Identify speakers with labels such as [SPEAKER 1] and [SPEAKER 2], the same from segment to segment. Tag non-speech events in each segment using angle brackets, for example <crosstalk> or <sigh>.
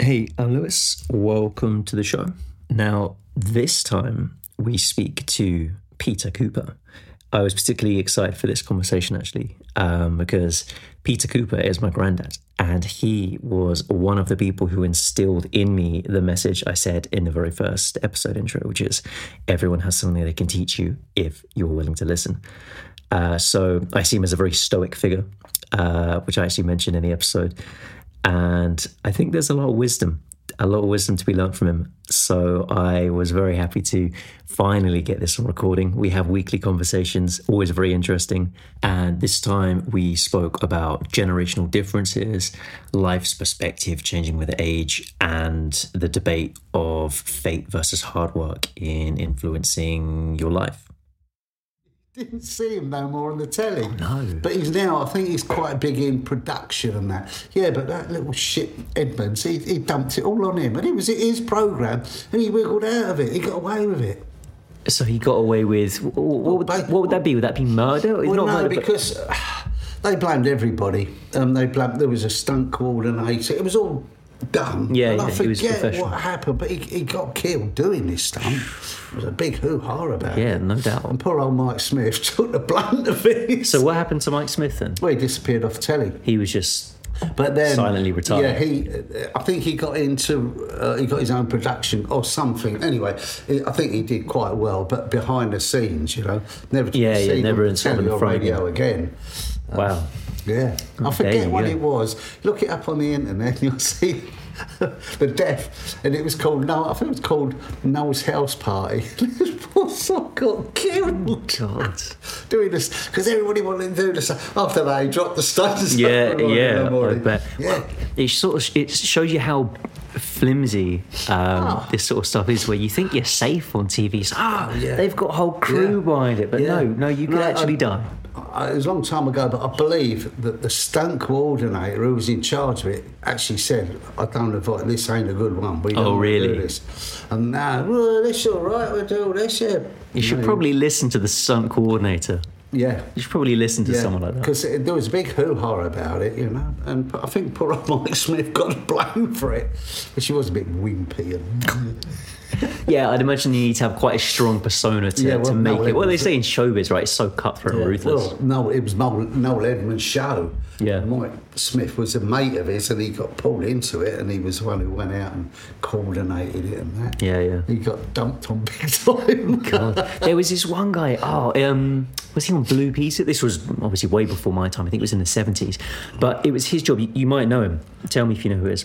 [SPEAKER 1] Hey, I'm Lewis. Welcome to the show. Now, this time we speak to Peter Cooper. I was particularly excited for this conversation actually, um, because Peter Cooper is my granddad, and he was one of the people who instilled in me the message I said in the very first episode intro, which is everyone has something they can teach you if you're willing to listen. Uh, so I see him as a very stoic figure, uh, which I actually mentioned in the episode. And I think there's a lot of wisdom, a lot of wisdom to be learned from him. So I was very happy to finally get this on recording. We have weekly conversations, always very interesting. And this time we spoke about generational differences, life's perspective changing with age, and the debate of fate versus hard work in influencing your life. <laughs>
[SPEAKER 2] Didn't see him no more on the telly.
[SPEAKER 1] no.
[SPEAKER 2] But he's now, I think he's quite big in production and that. Yeah, but that little shit Edmonds, he, he dumped it all on him. And it was his programme and he wiggled out of it. He got away with it.
[SPEAKER 1] So he got away with what would, what would that be? Would that be murder?
[SPEAKER 2] Well,
[SPEAKER 1] not
[SPEAKER 2] no,
[SPEAKER 1] murder,
[SPEAKER 2] because uh, <sighs> they blamed everybody. Um, they blamed, there was a stunt coordinator. It was all done.
[SPEAKER 1] Yeah,
[SPEAKER 2] and I
[SPEAKER 1] yeah, he was
[SPEAKER 2] forget
[SPEAKER 1] professional.
[SPEAKER 2] what happened, but he, he got killed doing this stunt. It was a big hoo-ha about
[SPEAKER 1] yeah,
[SPEAKER 2] it.
[SPEAKER 1] no doubt.
[SPEAKER 2] And poor old Mike Smith <laughs> took the blunt of it.
[SPEAKER 1] So what happened to Mike Smith then?
[SPEAKER 2] well, he disappeared off telly.
[SPEAKER 1] He was just
[SPEAKER 2] But then
[SPEAKER 1] Silently retired.
[SPEAKER 2] Yeah, he. I think he got into. Uh, he got his own production or something. Anyway, I think he did quite well. But behind the scenes, you know, never. to be
[SPEAKER 1] Yeah, yeah,
[SPEAKER 2] seen
[SPEAKER 1] never
[SPEAKER 2] on
[SPEAKER 1] in sort of
[SPEAKER 2] telly
[SPEAKER 1] in
[SPEAKER 2] or
[SPEAKER 1] front of
[SPEAKER 2] radio again.
[SPEAKER 1] wow.
[SPEAKER 2] Yeah, I forget what it was. Look it up on the internet, and <laughs> you'll see. the death, and it was called no. I think it was called Noel's House Party. <laughs> this poor son got killed
[SPEAKER 1] God.
[SPEAKER 2] doing this because everybody wanted to do this after they dropped the stones.
[SPEAKER 1] Yeah, <laughs> yeah, I bet.
[SPEAKER 2] Yeah.
[SPEAKER 1] It sort of it shows you how flimsy um,
[SPEAKER 2] Ah.
[SPEAKER 1] this sort of stuff is, where you think you're safe on TV. So, ah,
[SPEAKER 2] yeah.
[SPEAKER 1] they've got a whole crew
[SPEAKER 2] Yeah.
[SPEAKER 1] behind it, but
[SPEAKER 2] Yeah.
[SPEAKER 1] no, no, you could
[SPEAKER 2] No,
[SPEAKER 1] actually
[SPEAKER 2] I-
[SPEAKER 1] die.
[SPEAKER 2] It was a long time ago, but I believe that the stunt coordinator who was in charge of it actually said, "I don't know this ain't a good one. We oh, don't
[SPEAKER 1] Oh,
[SPEAKER 2] wanna do
[SPEAKER 1] really?
[SPEAKER 2] this." And now, well, this all right. We'll do this. Yeah,
[SPEAKER 1] You should probably listen to the stunt coordinator.
[SPEAKER 2] yeah.
[SPEAKER 1] You should probably listen to someone like that.
[SPEAKER 2] Because there was a big hoo ha about it, you know, and I think poor old <laughs> Mike Smith got blamed for it, but she was a bit wimpy and <laughs>
[SPEAKER 1] Yeah, I'd imagine you need to have quite a strong persona to,
[SPEAKER 2] Yeah, well,
[SPEAKER 1] to make
[SPEAKER 2] no,
[SPEAKER 1] it.
[SPEAKER 2] it
[SPEAKER 1] Well, they say in showbiz, right? It's so cutthroat and ruthless.
[SPEAKER 2] Well, no, it was Noel, Noel Edmonds' show.
[SPEAKER 1] Yeah.
[SPEAKER 2] Mike Smith was a mate of his, and he got pulled into it, and he was the one who went out and coordinated it and that.
[SPEAKER 1] Yeah, yeah.
[SPEAKER 2] He got dumped on big time. <laughs>
[SPEAKER 1] God. There was this one guy. Oh, um, was he on Blue Peter? This was obviously way before my time. I think it was in the seventies. But it was his job. You, you might know him. Tell me if you know who it is.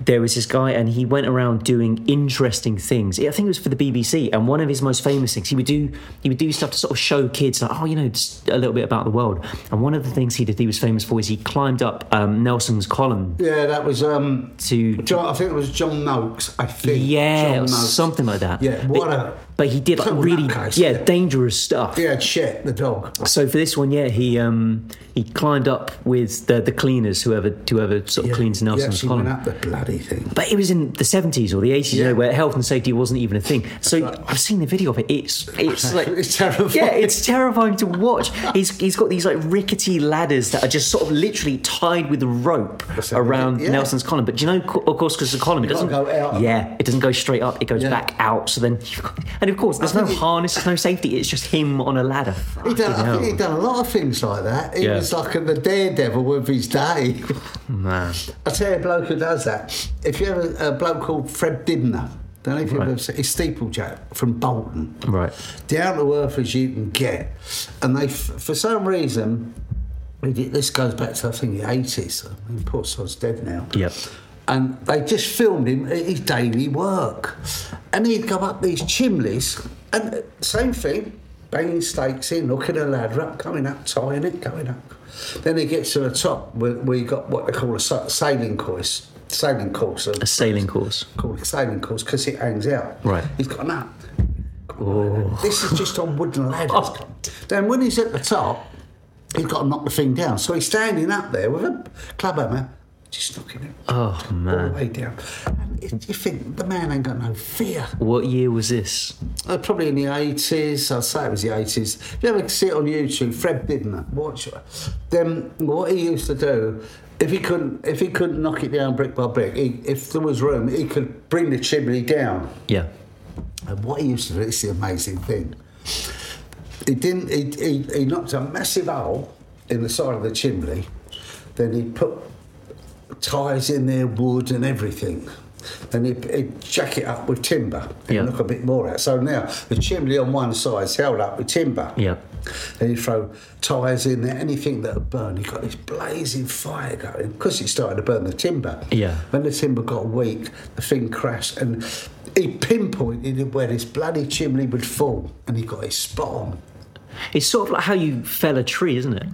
[SPEAKER 1] There was this guy, and he went around doing interesting things. I think it was for the BBC. And one of his most famous things, he would do he would do stuff to sort of show kids, like, oh, you know, just a little bit about the world. And one of the things he did, he was famous for, is he climbed up um, Nelson's column
[SPEAKER 2] yeah, that was um,
[SPEAKER 1] to
[SPEAKER 2] John. I think it was John Noakes. I think.
[SPEAKER 1] yeah,
[SPEAKER 2] John Noakes.
[SPEAKER 1] something like that.
[SPEAKER 2] Yeah, what
[SPEAKER 1] but,
[SPEAKER 2] a-
[SPEAKER 1] but he did like really
[SPEAKER 2] nutcase.
[SPEAKER 1] yeah dangerous stuff.
[SPEAKER 2] Yeah, Shep, the dog.
[SPEAKER 1] So for this one, yeah, he um he climbed up with the the cleaners, whoever whoever sort of
[SPEAKER 2] Yeah,
[SPEAKER 1] cleans Nelson's
[SPEAKER 2] actually
[SPEAKER 1] column.
[SPEAKER 2] went up the bloody thing.
[SPEAKER 1] But it was in the seventies or the eighties, you know, where health and safety wasn't even a thing. So
[SPEAKER 2] right.
[SPEAKER 1] I've seen the video of it. It's it's <laughs> like
[SPEAKER 2] It's terrifying.
[SPEAKER 1] Yeah, it's terrifying to watch. He's he's got these like rickety ladders that are just sort of literally tied with rope around
[SPEAKER 2] yeah.
[SPEAKER 1] Nelson's column. But do you know, of course, because the column it doesn't
[SPEAKER 2] go out.
[SPEAKER 1] Yeah, it doesn't go straight up. It goes
[SPEAKER 2] Yeah.
[SPEAKER 1] back out. So then, you've got, and of course, there's no harness, there's no safety. It's just him on a ladder.
[SPEAKER 2] He done, I think he'd done a lot of things like that. He
[SPEAKER 1] Yeah.
[SPEAKER 2] was like the daredevil of his day.
[SPEAKER 1] Man.
[SPEAKER 2] I tell you a bloke who does that. If you ever a bloke called Fred Dibnah, don't know if you've
[SPEAKER 1] Right.
[SPEAKER 2] ever seen, he's steeplejack from Bolton.
[SPEAKER 1] Right.
[SPEAKER 2] Down to earth as you can get. And they, f- for some reason, he did- this goes back to I think the 80s. I mean, poor sod's dead now.
[SPEAKER 1] Yep.
[SPEAKER 2] And they just filmed him at his daily work. And he'd go up these chimneys, and same thing, banging stakes in, hooking a ladder up, coming up, tying it, going up. Then he gets to the top where, where you got what they call a sailing course. Sailing course.
[SPEAKER 1] A sailing course.
[SPEAKER 2] Called a sailing course because it hangs out.
[SPEAKER 1] Right.
[SPEAKER 2] He's got an up. Oh. This is just on wooden ladders. Oh. Then when he's at the top, he's got to knock the thing down. So he's standing up there with a club hammer, just knocking it
[SPEAKER 1] Oh
[SPEAKER 2] all the way down. And you you think the man ain't got no fear.
[SPEAKER 1] What year was this?
[SPEAKER 2] Uh, probably in the 80s, I'd say it was the 80s. If you ever see it on YouTube, Fred Bidner, watch it. Then what he used to do, if he couldn't, if he couldn't knock it down brick by brick, he, if there was room, he could bring the chimney down.
[SPEAKER 1] Yeah.
[SPEAKER 2] And what he used to do, is the amazing thing. He didn't. He, he, he knocked a massive hole in the side of the chimney. Then he put ties in there, wood and everything. And he'd, he'd jack it up with timber and
[SPEAKER 1] Yeah.
[SPEAKER 2] knock a bit more out. So now the chimney on one side's held up with timber.
[SPEAKER 1] Yeah.
[SPEAKER 2] Then he'd throw tyres in there, anything that would burn. He got this blazing fire going because he started to burn the timber.
[SPEAKER 1] Yeah.
[SPEAKER 2] When the timber got weak, the thing crashed and he pinpointed where this bloody chimney would fall and he got it spot on.
[SPEAKER 1] It's sort of like how you fell a tree, isn't it?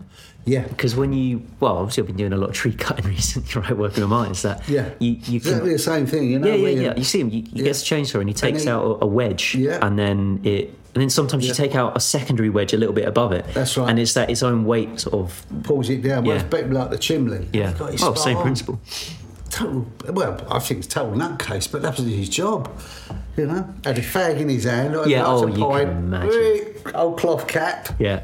[SPEAKER 2] Yeah.
[SPEAKER 1] Because when you, well, obviously I've been doing a lot of tree cutting <laughs> recently, right? Working with mines. That
[SPEAKER 2] Yeah.
[SPEAKER 1] you you can
[SPEAKER 2] Exactly the same thing, you know.
[SPEAKER 1] Yeah, yeah,
[SPEAKER 2] where you-
[SPEAKER 1] yeah. You see him. He, he gets a chainsaw and he takes
[SPEAKER 2] he-
[SPEAKER 1] out a, a wedge,
[SPEAKER 2] Yeah.
[SPEAKER 1] and then it, and then sometimes you take out a secondary wedge a little bit above it.
[SPEAKER 2] That's right.
[SPEAKER 1] And it's that its own weight, sort of.
[SPEAKER 2] Pulls it down. Well,
[SPEAKER 1] Yeah.
[SPEAKER 2] it's better like the chimney.
[SPEAKER 1] Yeah.
[SPEAKER 2] He got it
[SPEAKER 1] Oh, same
[SPEAKER 2] on.
[SPEAKER 1] principle.
[SPEAKER 2] Total, well, I think it's total nutcase, but that was his job. You know, had a fag in his hand. had
[SPEAKER 1] Yeah, oh,
[SPEAKER 2] of
[SPEAKER 1] you can imagine.
[SPEAKER 2] Old cloth cap.
[SPEAKER 1] Yeah.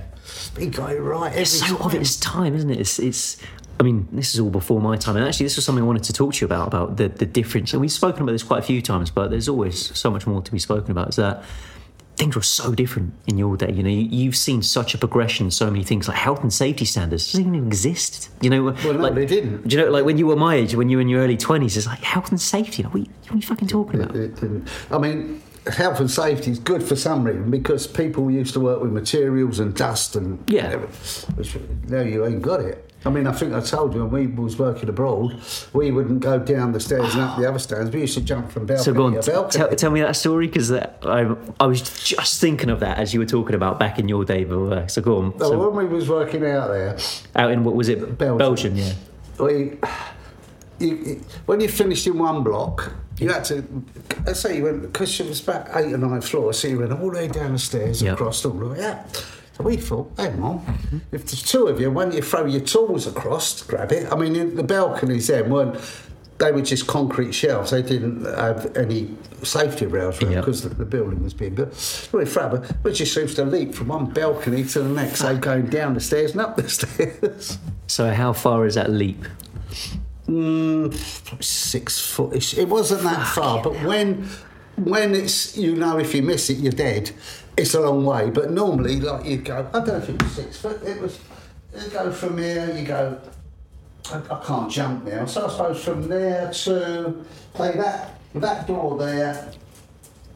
[SPEAKER 2] Got it right.
[SPEAKER 1] It's so
[SPEAKER 2] time.
[SPEAKER 1] of its time, isn't it? It's, it's. I mean, this is all before my time, and actually, this was something I wanted to talk to you about about the the difference. And we've spoken about this quite a few times, but there's always so much more to be spoken about. Is that things were so different in your day. You know, you, you've seen such a progression, so many things like health and safety standards doesn't even exist. You know,
[SPEAKER 2] Well, no,
[SPEAKER 1] like,
[SPEAKER 2] they didn't.
[SPEAKER 1] Do you know, like when you were my age, when you were in your early twenties, it's like health and safety. Like, what, are you, what are you fucking talking about?
[SPEAKER 2] It didn't. I mean, health and safety is good for some reason because people used to work with materials and dust and
[SPEAKER 1] Yeah.
[SPEAKER 2] which now you ain't got it. I mean, I think I told you when we was working abroad, we wouldn't go down the stairs and up the other stairs. We used to jump from balcony
[SPEAKER 1] So go on,
[SPEAKER 2] to
[SPEAKER 1] t-
[SPEAKER 2] balcony.
[SPEAKER 1] tell, tell me that story because I, I was just thinking of that as you were talking about back in your day. But, uh, so go on.
[SPEAKER 2] So
[SPEAKER 1] So,
[SPEAKER 2] when we was working out there,
[SPEAKER 1] out in what was it?
[SPEAKER 2] Belgium.
[SPEAKER 1] yeah.
[SPEAKER 2] we, you, when you finished in one block, you had to, let's say you went, because it was about eight or nine floors, so you went all the way down the stairs,
[SPEAKER 1] Yep.
[SPEAKER 2] across all the way up. So we thought, hang on, if there's two of you, when you throw your tools across to grab it, I mean, the balconies then weren't, they were just concrete shelves. They didn't have any safety rails around
[SPEAKER 1] Yep.
[SPEAKER 2] because the, the building was being built. Throw it, we just seems to leap from one balcony to the next, so ah. going down the stairs and up the <laughs> stairs.
[SPEAKER 1] So how far is that leap?
[SPEAKER 2] Mm, six foot. It wasn't that far, but when when it's you know if you miss it you're dead. It's a long way, but normally like you go. I don't know if it was six foot. It was. You go from here. You go. I, I can't jump now, so I suppose from there to play that that door there,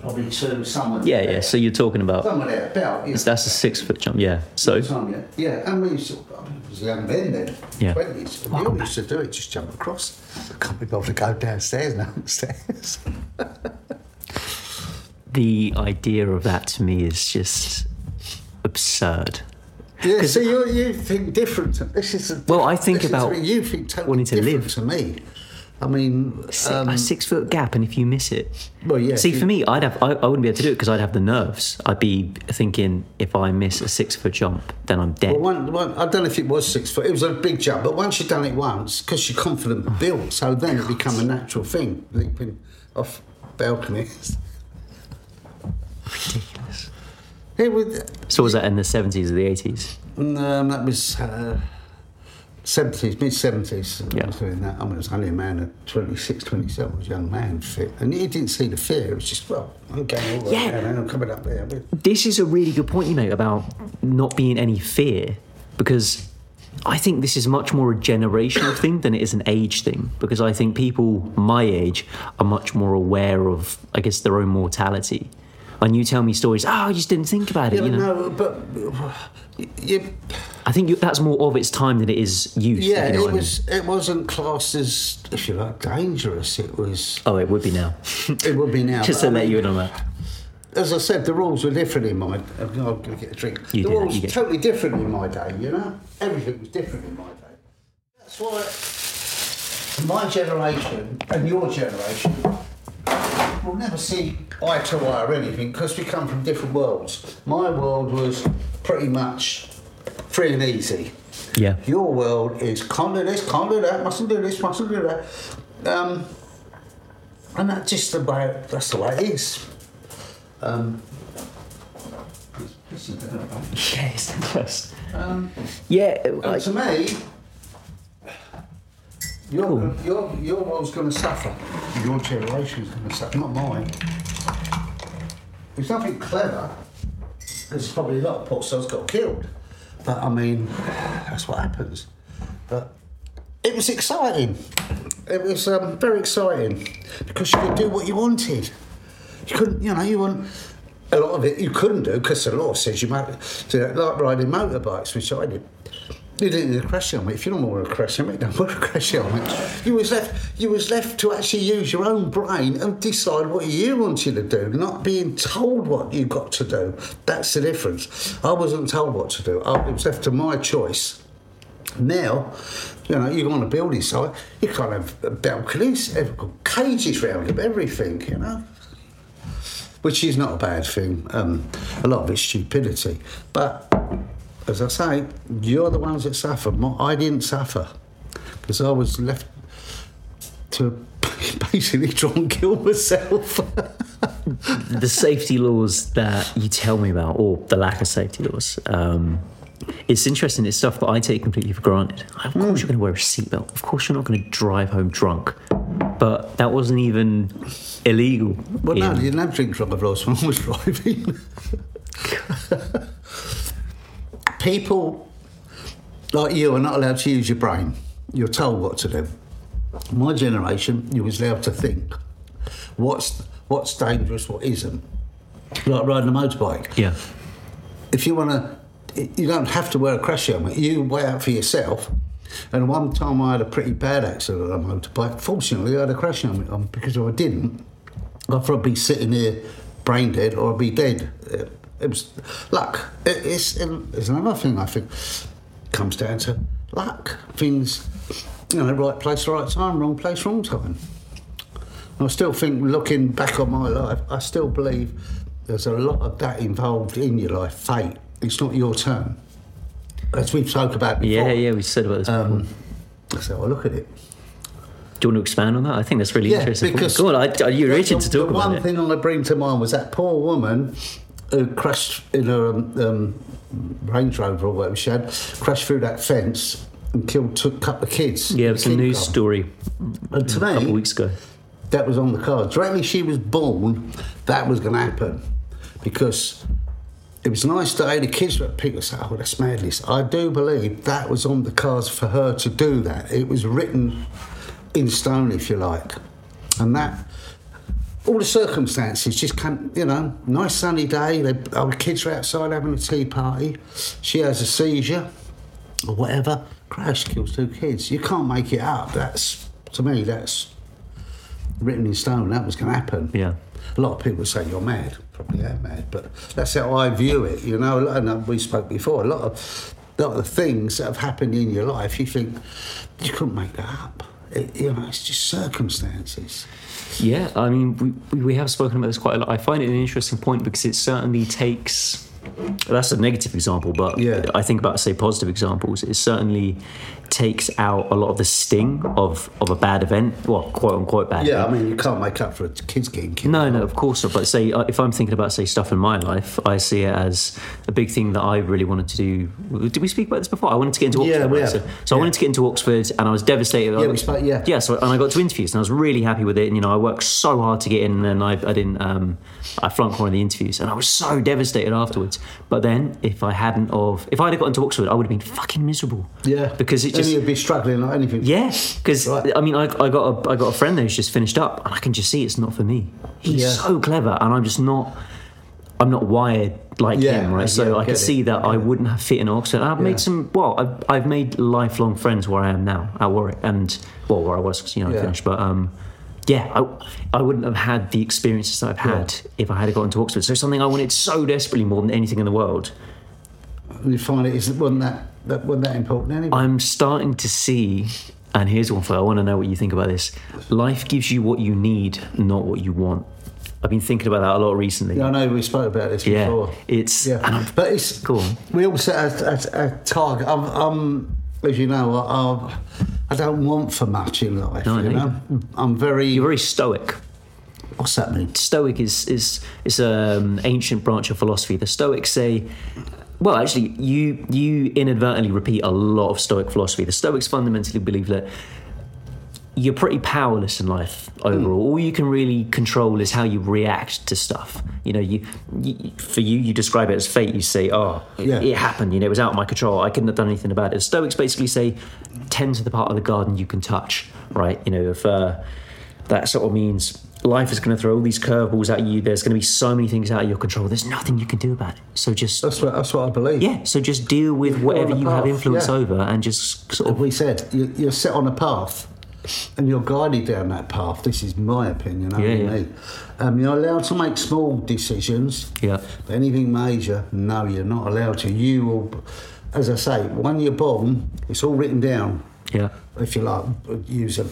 [SPEAKER 2] probably to someone.
[SPEAKER 1] Yeah, yeah. So you're talking about
[SPEAKER 2] someone there about. Yeah.
[SPEAKER 1] that's a six foot jump. Yeah. So
[SPEAKER 2] Time, yeah. yeah, and we used to, I mean, it was young men then,
[SPEAKER 1] Yeah.
[SPEAKER 2] 20s, we all used to do it, just jump across. Can't be bothered to go downstairs and <laughs> upstairs.
[SPEAKER 1] the idea of that to me is just absurd.
[SPEAKER 2] yeah, so you, you think different. This is a,
[SPEAKER 1] Well, I think about
[SPEAKER 2] you think totally
[SPEAKER 1] wanting to live.
[SPEAKER 2] to me. I mean, um,
[SPEAKER 1] a six foot gap, and if you miss it,
[SPEAKER 2] Well, yeah,
[SPEAKER 1] See, for me, I'd have I, I wouldn't be able to do it because I'd have the nerves. I'd be thinking if I miss a six foot jump, then I'm dead.
[SPEAKER 2] well, one, one, I don't know if it was six foot. It was a big jump, but once you've done it once, because you're confident built, so then it become a natural thing, leaping off balconies.
[SPEAKER 1] Ridiculous.
[SPEAKER 2] It was,
[SPEAKER 1] So was that in the seventies or the eighties?
[SPEAKER 2] Um, that was uh, 70s, mid 70s.
[SPEAKER 1] Yeah.
[SPEAKER 2] I was doing that. I mean, I was only a man at 26, 27, I was a young man, fit. And he didn't see the fear. It was just, well, I'm going all the way
[SPEAKER 1] Yeah.
[SPEAKER 2] down I'm coming up there.
[SPEAKER 1] This is a really good point you make about not being any fear because I think this is much more a generational <coughs> thing than it is an age thing because I think people my age are much more aware of, I guess, their own mortality. And you tell me stories, oh, I just didn't think about it,
[SPEAKER 2] yeah,
[SPEAKER 1] you know.
[SPEAKER 2] no, but you,
[SPEAKER 1] I think you, that's more of its time than it is youth.
[SPEAKER 2] yeah,
[SPEAKER 1] you know
[SPEAKER 2] it
[SPEAKER 1] what I mean.
[SPEAKER 2] was. It wasn't classed as, if you like, dangerous. It was.
[SPEAKER 1] Oh, it would be now.
[SPEAKER 2] It would be now. <laughs>
[SPEAKER 1] Just to
[SPEAKER 2] I
[SPEAKER 1] let
[SPEAKER 2] mean,
[SPEAKER 1] you in on that.
[SPEAKER 2] As I said, the rules were different in my. I'm going to get a drink.
[SPEAKER 1] You
[SPEAKER 2] the rules were totally different in my day. You know, everything was different in my day. That's why my generation and your generation will never see eye to eye or anything because we come from different worlds. My world was pretty much free and easy.
[SPEAKER 1] Yeah.
[SPEAKER 2] Your world is can't do this, can't do that, mustn't do this, mustn't do that. Um, and that's just the way that's the way it is. Um,
[SPEAKER 1] Yes, yes.
[SPEAKER 2] um,
[SPEAKER 1] Yeah, like,
[SPEAKER 2] to me, Your,
[SPEAKER 1] Cool.
[SPEAKER 2] your, your one's going to suffer. Your generation's going to suffer, not mine. There's nothing clever. There's probably a lot of pop stars got killed. But I mean, that's what happens. But it was exciting. It was um, very exciting because you could do what you wanted. You couldn't, you know, you want a lot of it you couldn't do because the law says you might do that, like riding motorbikes, which I did. You didn't need a crash helmet. If you don't want a crash helmet, don't wear a crash helmet. You was left. You was left to actually use your own brain and decide what you wanted to do, not being told what you got to do. That's the difference. I wasn't told what to do. I, it was left to my choice. Now, you know, you go on a building site, you can't have balconies, cages round them, everything, you know. Which is not a bad thing. Um, a lot of it's stupidity. But as I say, you're the ones that suffer. I didn't suffer because I was left to <laughs> basically try and kill myself. <laughs>
[SPEAKER 1] the safety laws that you tell me about, or the lack of safety laws, um, it's interesting. It's stuff that I take completely for granted. Of course, you're going to wear a seatbelt. Of course, you're not going to drive home drunk. But that wasn't even illegal.
[SPEAKER 2] well, no,
[SPEAKER 1] in-
[SPEAKER 2] you didn't have drink drive laws when I was driving. <laughs> People like you are not allowed to use your brain. You're told what to do. My generation, you was allowed to think. What's what's dangerous, what isn't. Like riding a motorbike.
[SPEAKER 1] yeah.
[SPEAKER 2] if you want to, you don't have to wear a crash helmet. You weigh out for yourself. And one time I had a pretty bad accident on a motorbike. Fortunately, I had a crash helmet on because if I didn't, I'd probably be sitting here brain dead or I'd be dead. It, it was luck. It, it's, it's another thing I think comes down to luck. Things, you know, right place, right time, wrong place, wrong time. I still think, looking back on my life, I still believe there's a lot of that involved in your life. Fate. It's not your turn. As we've spoke about before.
[SPEAKER 1] Yeah, yeah, we said about this.
[SPEAKER 2] Um, that's how I look at it.
[SPEAKER 1] Do you want to expand on that? I think that's really
[SPEAKER 2] Yeah,
[SPEAKER 1] interesting.
[SPEAKER 2] because
[SPEAKER 1] Go on, I, you're itching to
[SPEAKER 2] the,
[SPEAKER 1] talk
[SPEAKER 2] the
[SPEAKER 1] about
[SPEAKER 2] one
[SPEAKER 1] it.
[SPEAKER 2] thing I bring to mind was that poor woman who crashed in her um, um, Range Rover or whatever she had, crashed through that fence and killed two, a couple of kids.
[SPEAKER 1] Yeah, it was a news
[SPEAKER 2] club.
[SPEAKER 1] story
[SPEAKER 2] And to
[SPEAKER 1] a couple of weeks ago.
[SPEAKER 2] that was on the cards. Directly she was born, that was going to happen because it was nice day. The kids were picked us Oh, that's madness. I do believe that was on the cards for her to do that. It was written in stone, if you like, and that. All the circumstances just come, you know, nice sunny day. They, our kids are outside having a tea party. She has a seizure or whatever. Crash kills two kids. You can't make it up. That's to me. That's written in stone. That was going to happen.
[SPEAKER 1] Yeah.
[SPEAKER 2] A lot of people say you're mad. Probably am mad, but that's how I view it. You know, and uh, we spoke before. A lot of, lot of the things that have happened in your life, you think you couldn't make that up. It, you know, it's just circumstances.
[SPEAKER 1] Yeah, I mean, we, we- have spoken about this quite a lot. I find it an interesting point because it certainly takes. That's a negative example, but
[SPEAKER 2] Yeah.
[SPEAKER 1] I think about, say, positive examples. It certainly takes out a lot of the sting of, of a bad event, well, quote unquote bad
[SPEAKER 2] Yeah,
[SPEAKER 1] event.
[SPEAKER 2] I mean, you can't make up for a kids getting killed.
[SPEAKER 1] No, no, of course not. But say, uh, if I'm thinking about, say, stuff in my life, I see it as a big thing that I really wanted to do. Did we speak about this before? I wanted to get into Oxford.
[SPEAKER 2] Yeah, we have.
[SPEAKER 1] So, so I wanted to get into Oxford and I was devastated.
[SPEAKER 2] Yeah, we spoke- yeah.
[SPEAKER 1] Yeah, so, and I got to interviews and I was really happy with it. And, you know, I worked so hard to get in and I, I didn't, um, I flunked one of the interviews and I was so devastated afterwards. But then if I hadn't of, if I'd have gotten to Oxford, I would have been fucking miserable.
[SPEAKER 2] Yeah,
[SPEAKER 1] Because it just,
[SPEAKER 2] you'd be struggling like anything.
[SPEAKER 1] yeah, because
[SPEAKER 2] Right.
[SPEAKER 1] I mean, I, I got a I got a friend there who's just finished up, and I can just see it's not for me. He's
[SPEAKER 2] Yeah.
[SPEAKER 1] so clever, and I'm just not. I'm not wired like
[SPEAKER 2] Yeah,
[SPEAKER 1] him, right? So
[SPEAKER 2] get-
[SPEAKER 1] I could see that I wouldn't have fit in Oxford. I've
[SPEAKER 2] Yeah.
[SPEAKER 1] made some. Well, I've, I've made lifelong friends where I am now at Warwick, and well, where I was, you know, I finished. But um, yeah, I, I wouldn't have had the experiences that I've had if I had got into Oxford. So something I wanted so desperately more than anything in the world.
[SPEAKER 2] And you find it isn't wasn't that that wasn't that important anyway.
[SPEAKER 1] I'm starting to see, and here's one for I want to know what you think about this. Life gives you what you need, not what you want. I've been thinking about that a lot recently.
[SPEAKER 2] Yeah, I know we spoke about this
[SPEAKER 1] Yeah,
[SPEAKER 2] before.
[SPEAKER 1] it's
[SPEAKER 2] Yeah, but it's
[SPEAKER 1] cool.
[SPEAKER 2] We all set a, a, a target. I'm, I'm, as you know, I, I don't want for much in life.
[SPEAKER 1] No,
[SPEAKER 2] you
[SPEAKER 1] know.
[SPEAKER 2] know, I'm very.
[SPEAKER 1] you're very stoic.
[SPEAKER 2] what's that mean?
[SPEAKER 1] Stoic is is is an ancient branch of philosophy. The Stoics say. Well, actually, you you inadvertently repeat a lot of Stoic philosophy. The Stoics fundamentally believe that you're pretty powerless in life overall. All you can really control is how you react to stuff. You know, you, you for you, you describe it as fate. You say, "Oh, it,
[SPEAKER 2] Yeah.
[SPEAKER 1] it happened. You know, it was out of my control. I couldn't have done anything about it." Stoics basically say, "Tend to the part of the garden you can touch." Right? You know, if uh, that sort of means life is going to throw all these curveballs at you, there's going to be so many things out of your control. There's nothing you can do about it. So just
[SPEAKER 2] That's what that's what I believe.
[SPEAKER 1] yeah. So just deal with whatever you have influence
[SPEAKER 2] yeah.
[SPEAKER 1] over, and just sort of
[SPEAKER 2] we said, you, you're set on a path and you're guided down that path. This is my opinion, only
[SPEAKER 1] Yeah, yeah.
[SPEAKER 2] me. Um, you're allowed to make small decisions.
[SPEAKER 1] Yeah.
[SPEAKER 2] But anything major, no, you're not allowed to. You will, as I say, when you're born, it's all written down,
[SPEAKER 1] yeah.
[SPEAKER 2] if you like, use a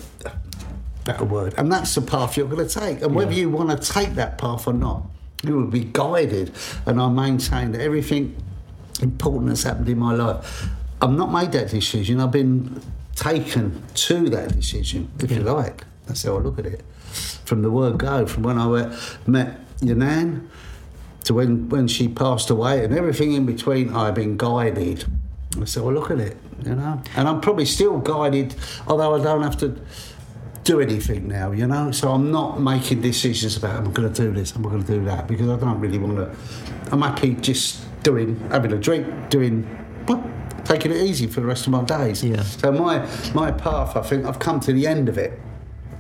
[SPEAKER 2] better word. And that's the path you're going to take. And whether you want to take that path or not, you will be guided. And I maintain that everything important that's happened in my life, I've not made that decision. I've been taken to that decision, if you like. That's how I look at it. From the word go, from when I went- met your nan to when, when she passed away and everything in between, I've been guided. That's how I look at it, you know. And I'm probably still guided, although I don't have to do anything now, you know. So I'm not making decisions about I'm going to do this, I'm going to do that, because I don't really want to. I'm happy just doing, having a drink, doing, well, taking it easy for the rest of my days.
[SPEAKER 1] Yeah.
[SPEAKER 2] So my my path, I think I've come to the end of it,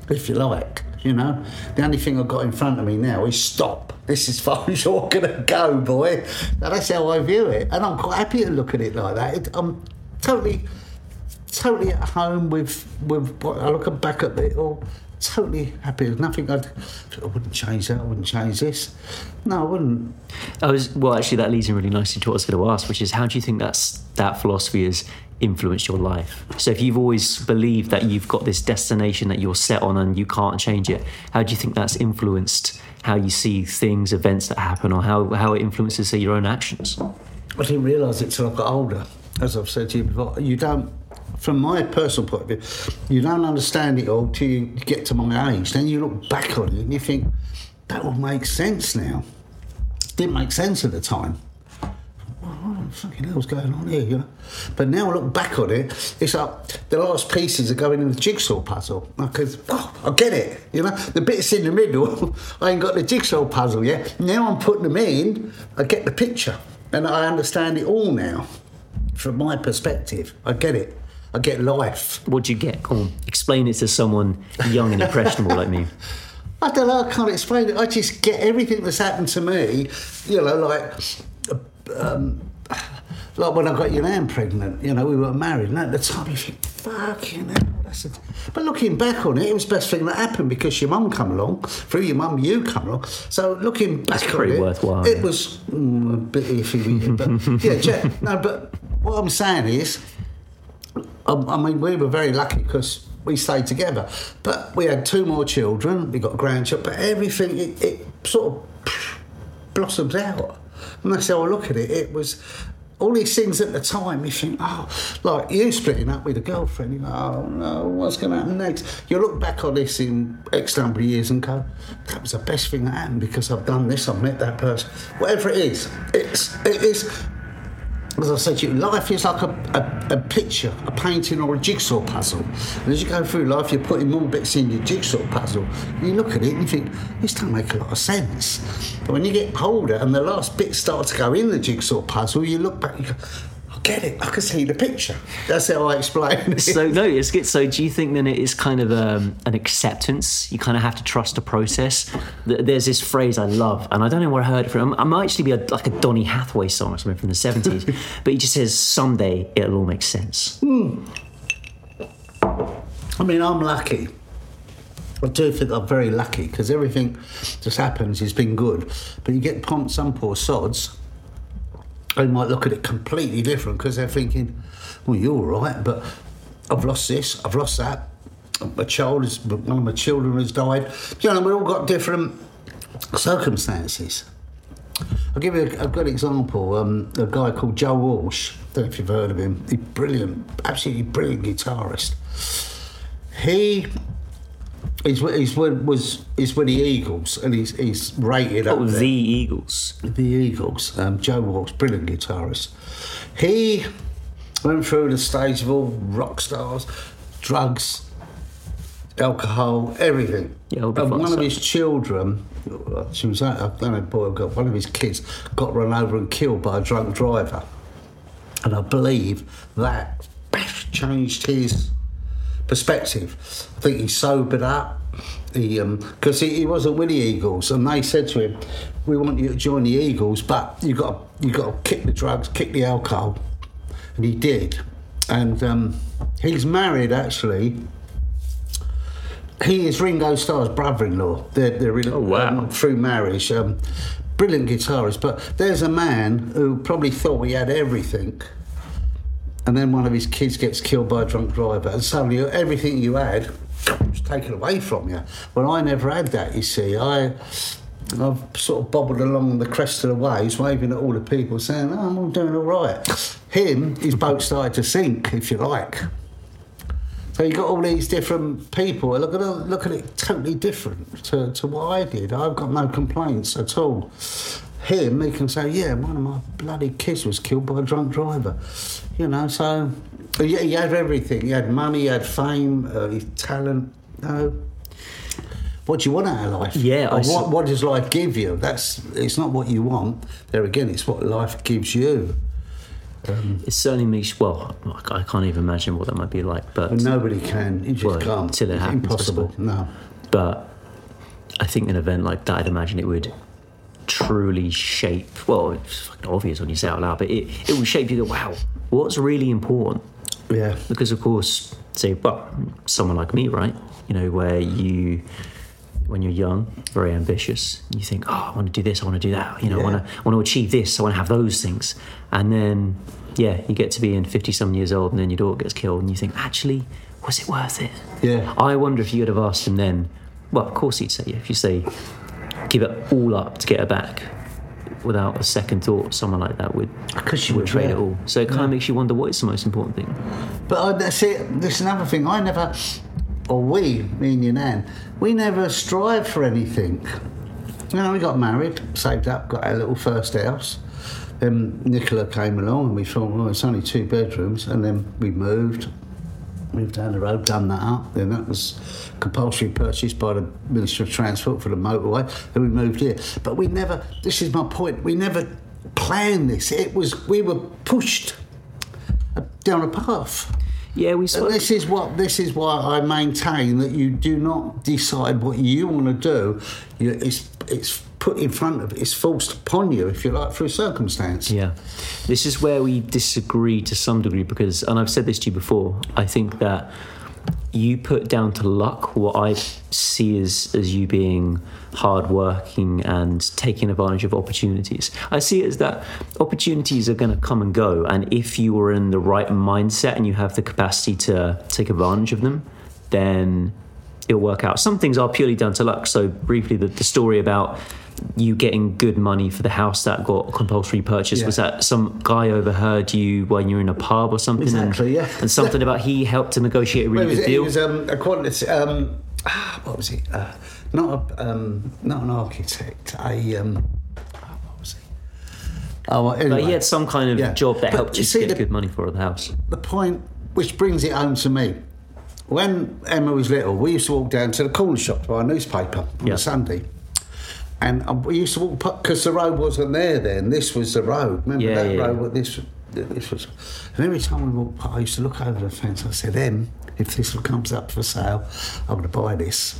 [SPEAKER 2] if you like. You know, the only thing I've got in front of me now is stop. This is <laughs> far as you're gonna go, boy. Now, that's how I view it, and I'm quite happy to look at it like that. It, I'm totally totally at home with with what I look back at it all. Totally happy. There's nothing I'd, I wouldn't change that. I wouldn't change this. No, I wouldn't.
[SPEAKER 1] I was well. Actually, that leads in really nicely to what I was going to ask, which is how do you think that's that philosophy has influenced your life? So, if you've always believed that you've got this destination that you're set on and you can't change it, how do you think that's influenced how you see things, events that happen, or how how it influences say your own actions?
[SPEAKER 2] I didn't realise it till I got older. As I've said to you before, you don't. From my personal point of view, you don't understand it all till you get to my age. Then you look back on it and you think that will make sense now. Didn't make sense at the time. What the fucking hell's going on here? You know? But now I look back on it, it's like the last pieces are going in the jigsaw puzzle. Because oh, I get it, you know. The bits in the middle, <laughs> I ain't got the jigsaw puzzle yet. Now I'm putting them in, I get the picture, and I understand it all now. From my perspective, I get it. I get life.
[SPEAKER 1] What do you get? Come on, explain it to someone young and impressionable like me. <laughs>
[SPEAKER 2] I don't know. I can't explain it. I just get everything that's happened to me. You know, like, um, like when I got your nan pregnant. You know, we were married, and at the time you think, "Fucking hell." That's a... But looking back on it, it was the best thing that happened because your mum come along. Through your mum, you come along. So looking back on it,
[SPEAKER 1] worthwhile,
[SPEAKER 2] It
[SPEAKER 1] yeah.
[SPEAKER 2] was mm, a bit iffy, but yeah, no. But what I'm saying is. Um, I mean, we were very lucky because we stayed together. But we had two more children. We got grandchildren. But everything it, it sort of blossoms out, and that's how I look at it. It was all these things at the time. You think, oh, like you splitting up with a girlfriend. You go, oh no, what's going to happen next? You look back on this in X number of years and go, that was the best thing that happened because I've done this. I've met that person. Whatever it is, it's it is as I said to you, life is like a, a, a picture, a painting, or a jigsaw puzzle. And as you go through life, you're putting more bits in your jigsaw puzzle. You look at it and you think, this don't make a lot of sense. But when you get older and the last bits start to go in the jigsaw puzzle, you look back and you go, get it, I can see the picture. That's how I explain it.
[SPEAKER 1] So no, it's good. So do you think then it is kind of um, an acceptance? You kind of have to trust the process. There's this phrase I love, and I don't know where I heard it from. It might actually be a, like a Donny Hathaway song or something from the seventies, <laughs> but he just says, "Someday it'll all make sense."
[SPEAKER 2] I mean, I'm lucky. I do think I'm very lucky because everything just happens It's been good. But you get pumped some poor sods, they might look at it completely different because they're thinking, well, you're all right, but I've lost this, I've lost that. My child is, one of my children has died. You know, we've all got different circumstances. I'll give you a, a good example. Um, a guy called Joe Walsh. don't know if you've heard of him. He's brilliant, absolutely brilliant guitarist. He he's with was is with the Eagles, and he's he's rated up
[SPEAKER 1] Oh,
[SPEAKER 2] there.
[SPEAKER 1] the Eagles.
[SPEAKER 2] The Eagles. Um, Joe Walsh, brilliant guitarist. He went through the stage of all rock stars, drugs, alcohol, everything.
[SPEAKER 1] Yeah,
[SPEAKER 2] and one of his children, she was, I don't know, boy, got one of his kids got run over and killed by a drunk driver, and I believe that changed his perspective. I think he sobered up. He because he, he wasn't with the Eagles, and they said to him, "We want you to join the Eagles, but you got you got to kick the drugs, kick the alcohol," and he did. And um, he's married actually. He is Ringo Starr's brother-in-law. They're, they're really,
[SPEAKER 1] Oh, wow.
[SPEAKER 2] um, through marriage. Um, brilliant guitarist, but there's a man who probably thought he had everything and then one of his kids gets killed by a drunk driver, and suddenly everything you had was taken away from you. Well, I never had that. You see, I. I've sort of bobbled along the crest of the waves, waving at all the people, saying, "Oh, I'm doing all right." Him, his boat started to sink, if you like. So you've got all these different people. Look at look at it, totally different to, to what I did. I've got no complaints at all. Him, he can say, yeah, one of my bloody kids was killed by a drunk driver. You know, so yeah, he had everything. He had money, he had fame, uh, his talent. No. What do you want out of life?
[SPEAKER 1] Yeah, I
[SPEAKER 2] Or what, what does life give you? That's it's not what you want. There again, it's what life gives you.
[SPEAKER 1] It certainly makes well. I can't even imagine what that might be like, but
[SPEAKER 2] nobody can. You just
[SPEAKER 1] Well,
[SPEAKER 2] can't.
[SPEAKER 1] till it
[SPEAKER 2] it's
[SPEAKER 1] happens,
[SPEAKER 2] impossible. No.
[SPEAKER 1] but I think an event like that, I'd imagine it would truly shape. Well, it's fucking obvious when you say it out loud, but it it will shape you. That wow, what's really important?
[SPEAKER 2] Yeah.
[SPEAKER 1] Because of course, say, well, someone like me, right? You know, where you. When you're young, very ambitious, you think, "Oh, I want to do this, I want to do that. You know, I want to, I want to achieve this, I want to have those things." And then, yeah, you get to be in fifty-some years old, and then your daughter gets killed, and you think, "Actually, was it worth it?"
[SPEAKER 2] Yeah.
[SPEAKER 1] I wonder if you would have asked him then. Well, of course he'd say, yeah. If you say, give it all up to get her back, without a second thought, someone like that would,
[SPEAKER 2] 'Cause she
[SPEAKER 1] would
[SPEAKER 2] was
[SPEAKER 1] trade
[SPEAKER 2] there.
[SPEAKER 1] it all. So it kind of makes you wonder what is the most important thing.
[SPEAKER 2] But uh, that's it. There's another thing. I never, or we, me and your nan, we never strive for anything. You know, we got married, saved up, got our little first house. Then Nicola came along and we thought, well, it's only two bedrooms. And then we moved, moved down the road, done that up. Then that was compulsory purchase by the Minister of Transport for the motorway. Then we moved here. But we never, this is my point, we never planned this. It was, we were pushed uh, down a path.
[SPEAKER 1] Yeah, we
[SPEAKER 2] And
[SPEAKER 1] spoke.
[SPEAKER 2] this is what this is why I maintain that you do not decide what you want to do. You, it's it's put in front of it's forced upon you, if you like, through circumstance.
[SPEAKER 1] Yeah, this is where we disagree to some degree because, and I've said this to you before. I think that you put down to luck what I see as as you being hardworking and taking advantage of opportunities. I see it as that opportunities are going to come and go, and if you are in the right mindset and you have the capacity to take advantage of them, then it'll work out. Some things are purely down to luck. So briefly, the, the story about you getting good money for the house that got compulsory purchase was that some guy overheard you when you were in a pub or something,
[SPEAKER 2] Exactly,
[SPEAKER 1] and,
[SPEAKER 2] yeah.
[SPEAKER 1] and something about he helped to negotiate a
[SPEAKER 2] Well,
[SPEAKER 1] really
[SPEAKER 2] it was,
[SPEAKER 1] good
[SPEAKER 2] it
[SPEAKER 1] deal.
[SPEAKER 2] was um, a quantity. Um, ah, what was it? Uh, not a, um, not an architect. A um, what was he? Oh, well, anyway.
[SPEAKER 1] but he had some kind of
[SPEAKER 2] Yeah.
[SPEAKER 1] job that
[SPEAKER 2] But
[SPEAKER 1] helped
[SPEAKER 2] you
[SPEAKER 1] you
[SPEAKER 2] see
[SPEAKER 1] get
[SPEAKER 2] the-
[SPEAKER 1] good money for the house.
[SPEAKER 2] the point which brings it home to me. When Emma was little, we used to walk down to the corner shop to buy a newspaper on
[SPEAKER 1] Yeah.
[SPEAKER 2] a Sunday. And we used to walk because the road wasn't there then. This was the road. Remember
[SPEAKER 1] Yeah,
[SPEAKER 2] that
[SPEAKER 1] yeah,
[SPEAKER 2] road? this this was. And every time we walked past, I used to look over the fence. I said, "Em, if this one comes up for sale, I'm going to buy this."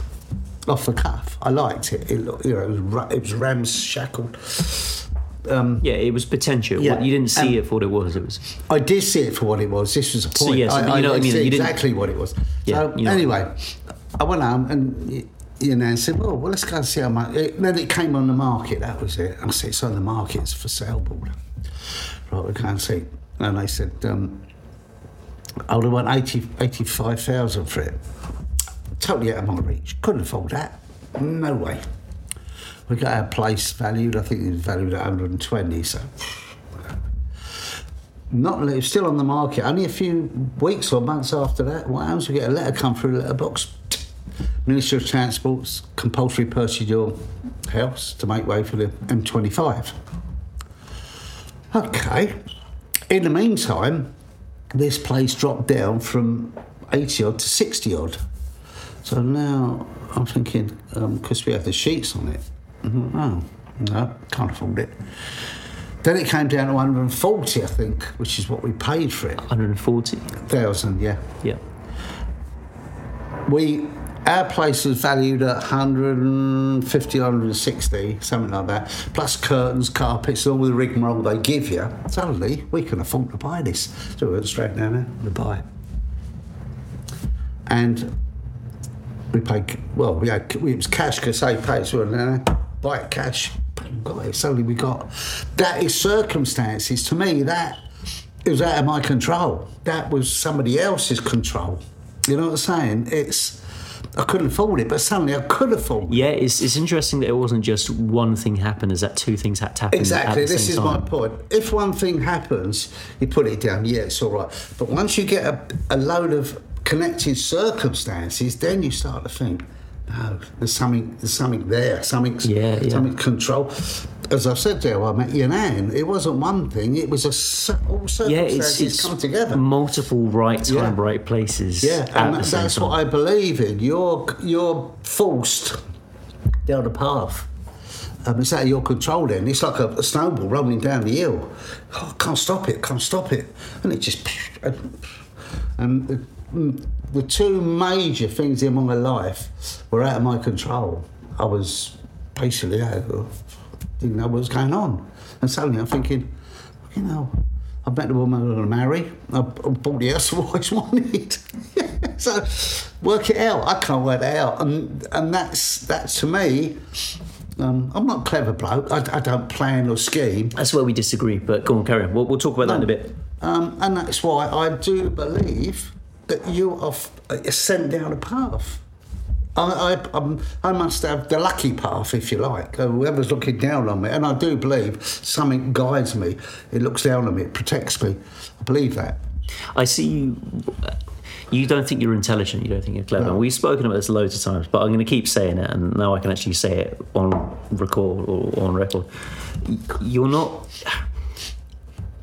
[SPEAKER 2] Off the cuff, I liked it. It looked, you know, it was, it was ramshackled. Um,
[SPEAKER 1] Yeah, it was potential.
[SPEAKER 2] Yeah.
[SPEAKER 1] You didn't see
[SPEAKER 2] And-
[SPEAKER 1] it for what it was. It was
[SPEAKER 2] I did see it for what it was. This was a
[SPEAKER 1] So,
[SPEAKER 2] point.
[SPEAKER 1] yes,
[SPEAKER 2] I,
[SPEAKER 1] you know what I mean, you didn't-
[SPEAKER 2] exactly what it was.
[SPEAKER 1] Yeah,
[SPEAKER 2] so
[SPEAKER 1] you know-
[SPEAKER 2] anyway, I went home and you know and said, "Well, well, let's go and see how much." It, then it came on the market. That was it. I said, "It's on the market. It's for sale, board." Right, we and see. And they said, um, "I would have want 80, 85,000 for it." Totally out of my reach. Couldn't afford that. No way. We got our place valued. I think it was valued at 120. So not still on the market. Only a few weeks or months after that, what happens? We get a letter come through letterbox. Minister of Transport's compulsory purchase your house to make way for the M25. Okay. In the meantime, this place dropped down from 80 odd to 60 odd. So now I'm thinking, because we have the sheets on it, mhm, oh, no, can't afford it. Then it came down to 140, I think, which is what we paid for it.
[SPEAKER 1] 140.
[SPEAKER 2] Thousand, yeah.
[SPEAKER 1] Yeah.
[SPEAKER 2] We our place was valued at 150, 160, something like that, plus curtains, carpets, all the rigmarole they give you. Suddenly, we can afford to buy this. So we went straight down there to buy it. And we paid, well, we had, it was cash because they paid, so we went down there, buy it cash, got it. Suddenly we got, that is circumstances. To me, that it was out of my control. That was somebody else's control. You know what I'm saying? It's I couldn't afford it, but suddenly I could afford it.
[SPEAKER 1] Yeah, it's, it's interesting that it wasn't just one thing happened, is that two things had to happen.
[SPEAKER 2] Exactly. This is
[SPEAKER 1] time.
[SPEAKER 2] my point. If one thing happens, you put it down. Yeah, it's all right. But once you get a, a load of connected circumstances, then you start to think, no, there's something, there's something there, something,
[SPEAKER 1] Yeah, yeah.
[SPEAKER 2] something control. As I've said to when I met you and it wasn't one thing; it was a all
[SPEAKER 1] Yeah,
[SPEAKER 2] circumstances
[SPEAKER 1] it's, it's
[SPEAKER 2] come together.
[SPEAKER 1] multiple right time,
[SPEAKER 2] Yeah.
[SPEAKER 1] right places.
[SPEAKER 2] Yeah, and that- that's
[SPEAKER 1] time.
[SPEAKER 2] what I believe in. You're you're forced down a path. Um, it's out of your control. Then it's like a, a snowball rolling down the hill. Oh, I can't stop it. Can't stop it, and it just and, and the, mm, the two major things in my life were out of my control. I was basically out of, didn't know what was going on, and suddenly I'm thinking, you know. I met the woman I'm going to marry. I, bought the house <laughs> I've always wanted. <laughs> so work it out. I can't work it out, and and that's that's to me. Um, I'm not a clever bloke. I, I don't plan or scheme,
[SPEAKER 1] That's where we disagree, but go on, carry on. We'll, we'll talk about that in a bit.
[SPEAKER 2] um, and that's why I do believe that you are f- uh, sent down a path. I, I, I'm, must have the lucky path, if you like. Uh, Whoever's looking down on me, and I do believe something guides me. It looks down on me. It protects me. I believe that.
[SPEAKER 1] I see you. You don't think you're intelligent. You don't think you're clever. And we've spoken about this loads of times, but I'm going to keep saying it, and now I can actually say it on record or on record. You're not.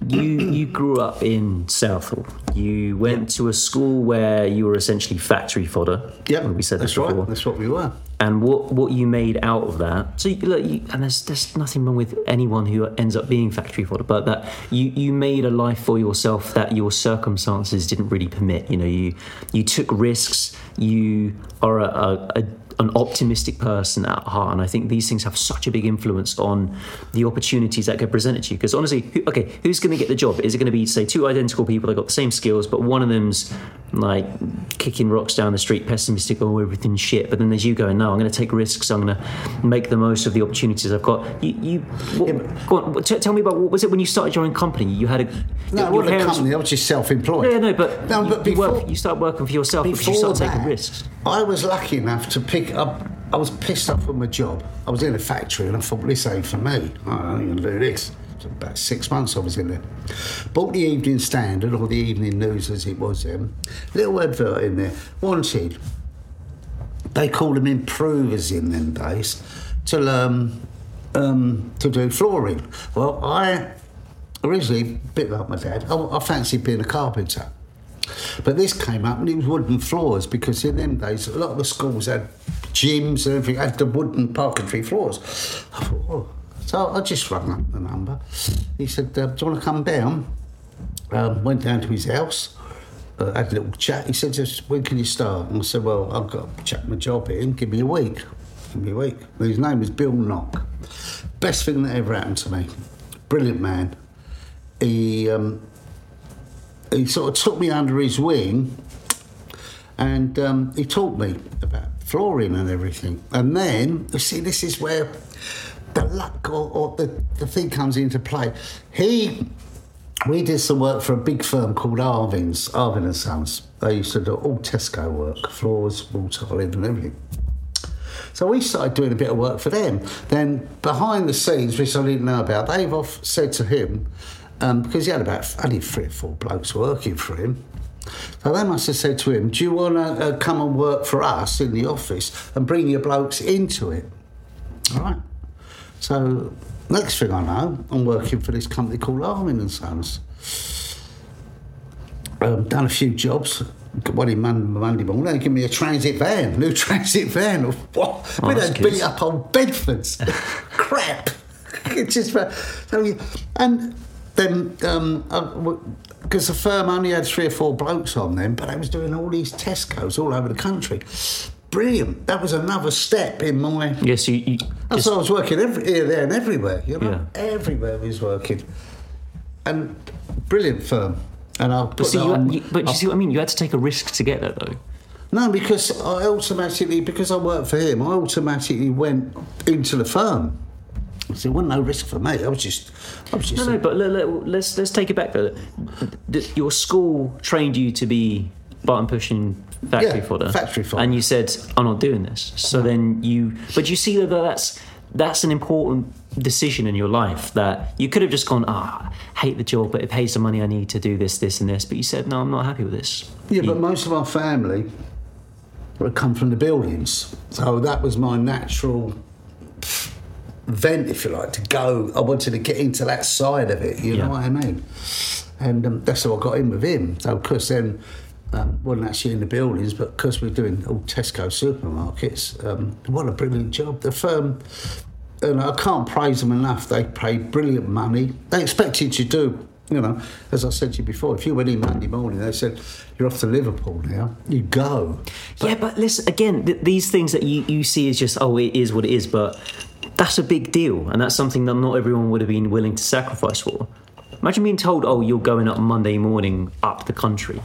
[SPEAKER 1] You you grew up in Southall. You went to a school where you were essentially factory fodder.
[SPEAKER 2] Yeah,
[SPEAKER 1] we said
[SPEAKER 2] that's
[SPEAKER 1] this before.
[SPEAKER 2] right. That's what we were.
[SPEAKER 1] and what what you made out of that. So you, look, you, and there's there's nothing wrong with anyone who ends up being factory fodder, but that you you made a life for yourself that your circumstances didn't really permit. You know, you you took risks. You are a, a, a an optimistic person at heart, and I think these things have such a big influence on the opportunities that get presented to you. Because honestly, who, okay, who's going to get the job? Is it going to be say two identical people that got the same skills, but one of them's like kicking rocks down the street, pessimistic, oh everything's shit, but then there's you going, no, I'm going to take risks, I'm going to make the most of the opportunities I've got. You, you what, go on, t- tell me about what was it when you started your own company? You had a
[SPEAKER 2] No,
[SPEAKER 1] your
[SPEAKER 2] wasn't a
[SPEAKER 1] parents-
[SPEAKER 2] company. I was just self-employed.
[SPEAKER 1] Yeah, no, but,
[SPEAKER 2] No,
[SPEAKER 1] you,
[SPEAKER 2] but
[SPEAKER 1] you, work,
[SPEAKER 2] before-
[SPEAKER 1] you start working for yourself because you
[SPEAKER 2] Before
[SPEAKER 1] start taking risks.
[SPEAKER 2] I was lucky enough to pick up. I was pissed off with my job. I was in a factory and I thought, this ain't for me. I'm going to do this. About six months I was in there. Bought the Evening Standard, or the Evening News as it was then. Little advert in there. Wanted. They called them improvers in them days to learn um, to do flooring. Well, I originally, a bit like my dad, I, I fancied being a carpenter. But this came up and it was wooden floors because in them days a lot of the schools had gyms and everything had the wooden parquetry floors. I thought, oh. So I just rang up the number. He said, uh, Do you want to come down? Um, went down to his house, uh, had a little chat. He said, just when can you start? And I said, Well, I've got to check my job in, give me a week. Give me a week. And his name was Bill Knock. Best thing that ever happened to me. Brilliant man. He um, he sort of took me under his wing and um, he taught me about flooring and everything. And then, you see, this is where the luck or, or the, the thing comes into play. He, we did some work for a big firm called Arvin's, Arvin and Sons. They used to do all Tesco work, floors, wall tiling and everything. So we started doing a bit of work for them. Then behind the scenes, which I didn't know about, they've off said to him, um, because he had about only three or four blokes working for him. So they must have said to him, "Do you want to uh, come and work for us in the office and bring your blokes into it?" All right. So next thing I know, I'm working for this company called Armin and Sons. Um, done a few jobs, What in Monday, morning, they give me a transit van, new <laughs> transit van. What?
[SPEAKER 1] Oh,
[SPEAKER 2] we don't
[SPEAKER 1] good.
[SPEAKER 2] beat up old Bedfords. <laughs> Crap. <laughs> It's just, uh, so and then um, uh, because the firm only had three or four blokes on them, but I was doing all these Tesco's all over the country. Brilliant. That was another step in my.
[SPEAKER 1] Yes, you. you
[SPEAKER 2] That's why I was working every, here, there, and everywhere. You know,
[SPEAKER 1] Yeah.
[SPEAKER 2] everywhere was working, and brilliant firm. And I'll
[SPEAKER 1] but
[SPEAKER 2] put
[SPEAKER 1] see, you,
[SPEAKER 2] on-
[SPEAKER 1] you, but you see what I mean. You had to take a risk to get there, though.
[SPEAKER 2] no, because I automatically, because I worked for him, I automatically went into the firm. So there wasn't no risk for me. I was just, I was just.
[SPEAKER 1] No, no, but let, let, let's let's take it back though. Your school trained you to be button pushing factory
[SPEAKER 2] Yeah,
[SPEAKER 1] fodder,
[SPEAKER 2] factory fodder.
[SPEAKER 1] and you said, "I'm not doing this." So then you, but you see that that's that's an important decision in your life that you could have just gone, "Ah, hate the job, but it pays the money I need to do this, this, and this." But you said, "No, I'm not happy with this."
[SPEAKER 2] Yeah,
[SPEAKER 1] You-
[SPEAKER 2] but most of our family would come from the buildings, so that was my natural vent, if you like, to go. I wanted to get into that side of it. You
[SPEAKER 1] Yeah.
[SPEAKER 2] know what I mean? And um, that's how I got in with him. So, of course, then um, wasn't actually in the buildings, but because we're doing all Tesco supermarkets, um, what a brilliant job. The firm. And I can't praise them enough. They paid brilliant money. They expected you to do, you know, as I said to you before, if you went in Monday morning, they said, you're off to Liverpool now, you go.
[SPEAKER 1] yeah, but listen again. Th- these things that you you see as just oh, it is what it is, but that's a big deal, and that's something that not everyone would have been willing to sacrifice for. Imagine being told, "Oh, you're going up Monday morning up the country."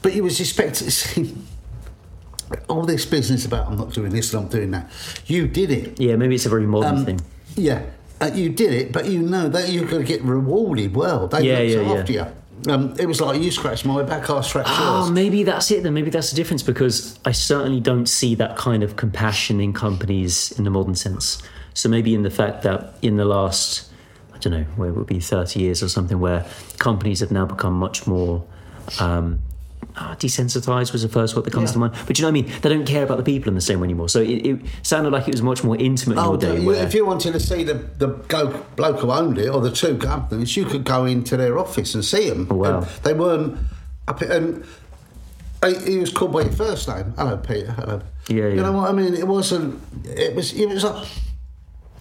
[SPEAKER 2] But you was expected to see all this business about I'm not doing this and I'm doing that. You did it.
[SPEAKER 1] Yeah, maybe it's a very modern
[SPEAKER 2] Um,
[SPEAKER 1] thing.
[SPEAKER 2] Yeah, uh, you did it, but you know that you're going to get rewarded well. They
[SPEAKER 1] Yeah,
[SPEAKER 2] looked
[SPEAKER 1] yeah,
[SPEAKER 2] after you. Um, it was like you scratched my back, I scratched
[SPEAKER 1] Oh,
[SPEAKER 2] yours.
[SPEAKER 1] maybe that's it then. Maybe that's the difference because I certainly don't see that kind of compassion in companies in the modern sense. So maybe in the fact that in the last, I don't know, where it would be 30 years or something, where companies have now become much more. Um, ah, desensitized was the first word that comes
[SPEAKER 2] Yeah.
[SPEAKER 1] to mind. But you know what I mean? They don't care about the people in the same way anymore. So it, it sounded like it was much more intimate
[SPEAKER 2] Oh,
[SPEAKER 1] day.
[SPEAKER 2] you- if you wanted to see the, the go, bloke who owned it or the two companies, you could go into their office and see them.
[SPEAKER 1] Oh, wow.
[SPEAKER 2] they weren't up. And he was called by your first name. Hello, Peter. Hello.
[SPEAKER 1] Yeah,
[SPEAKER 2] You know what I mean? It wasn't. It was. It was like.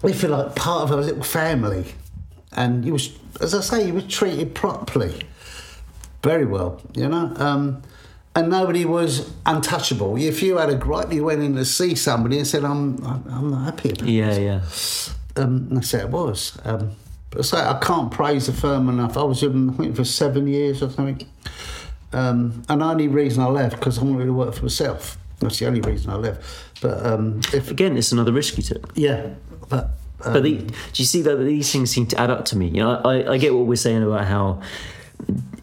[SPEAKER 2] We feel like part of a little family, and you was, as I say, you were treated properly, very well. You know. Um, and nobody was untouchable. If you had a gripe, you went in to see somebody and said, "I'm, I'm, not happy about
[SPEAKER 1] yeah,
[SPEAKER 2] this."
[SPEAKER 1] yeah.
[SPEAKER 2] Um, that's how it was. Um, but so I can't praise the firm enough. I was in, I think, for seven years or something. Um, and the only reason I left because I wanted to work for myself. That's the only reason I left. But um, if
[SPEAKER 1] Again, it's another risk you took.
[SPEAKER 2] yeah, but um,
[SPEAKER 1] But the, do you see that these things seem to add up to me? You know, I, I get what we're saying about how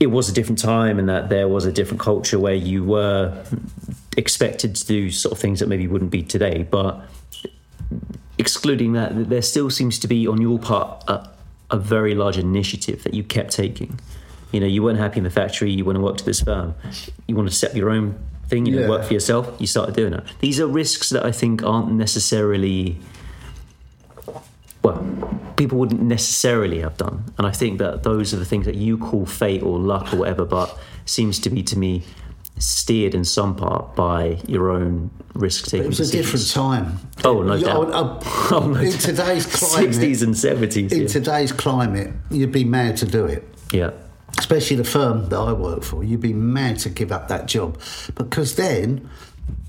[SPEAKER 1] it was a different time and that there was a different culture where you were expected to do sort of things that maybe wouldn't be today. But excluding that, there still seems to be on your part a, a very large initiative that you kept taking. You know, you weren't happy in the factory. You want to work to this firm. You want to set up your own thing. You know,
[SPEAKER 2] Yeah.
[SPEAKER 1] work for yourself. You started doing it. These are risks that I think aren't necessarily well, people wouldn't necessarily have done. And I think that those are the things that you call fate or luck or whatever, but seems to be to me steered in some part by your own risk taking.
[SPEAKER 2] it was a different time.
[SPEAKER 1] Oh, no
[SPEAKER 2] You-
[SPEAKER 1] doubt.
[SPEAKER 2] I- I- <laughs>
[SPEAKER 1] Oh, no
[SPEAKER 2] in
[SPEAKER 1] doubt.
[SPEAKER 2] today's climate,
[SPEAKER 1] 60s and 70s.
[SPEAKER 2] in
[SPEAKER 1] yeah.
[SPEAKER 2] today's climate, you'd be mad to do it.
[SPEAKER 1] yeah.
[SPEAKER 2] especially the firm that I work for, you'd be mad to give up that job because then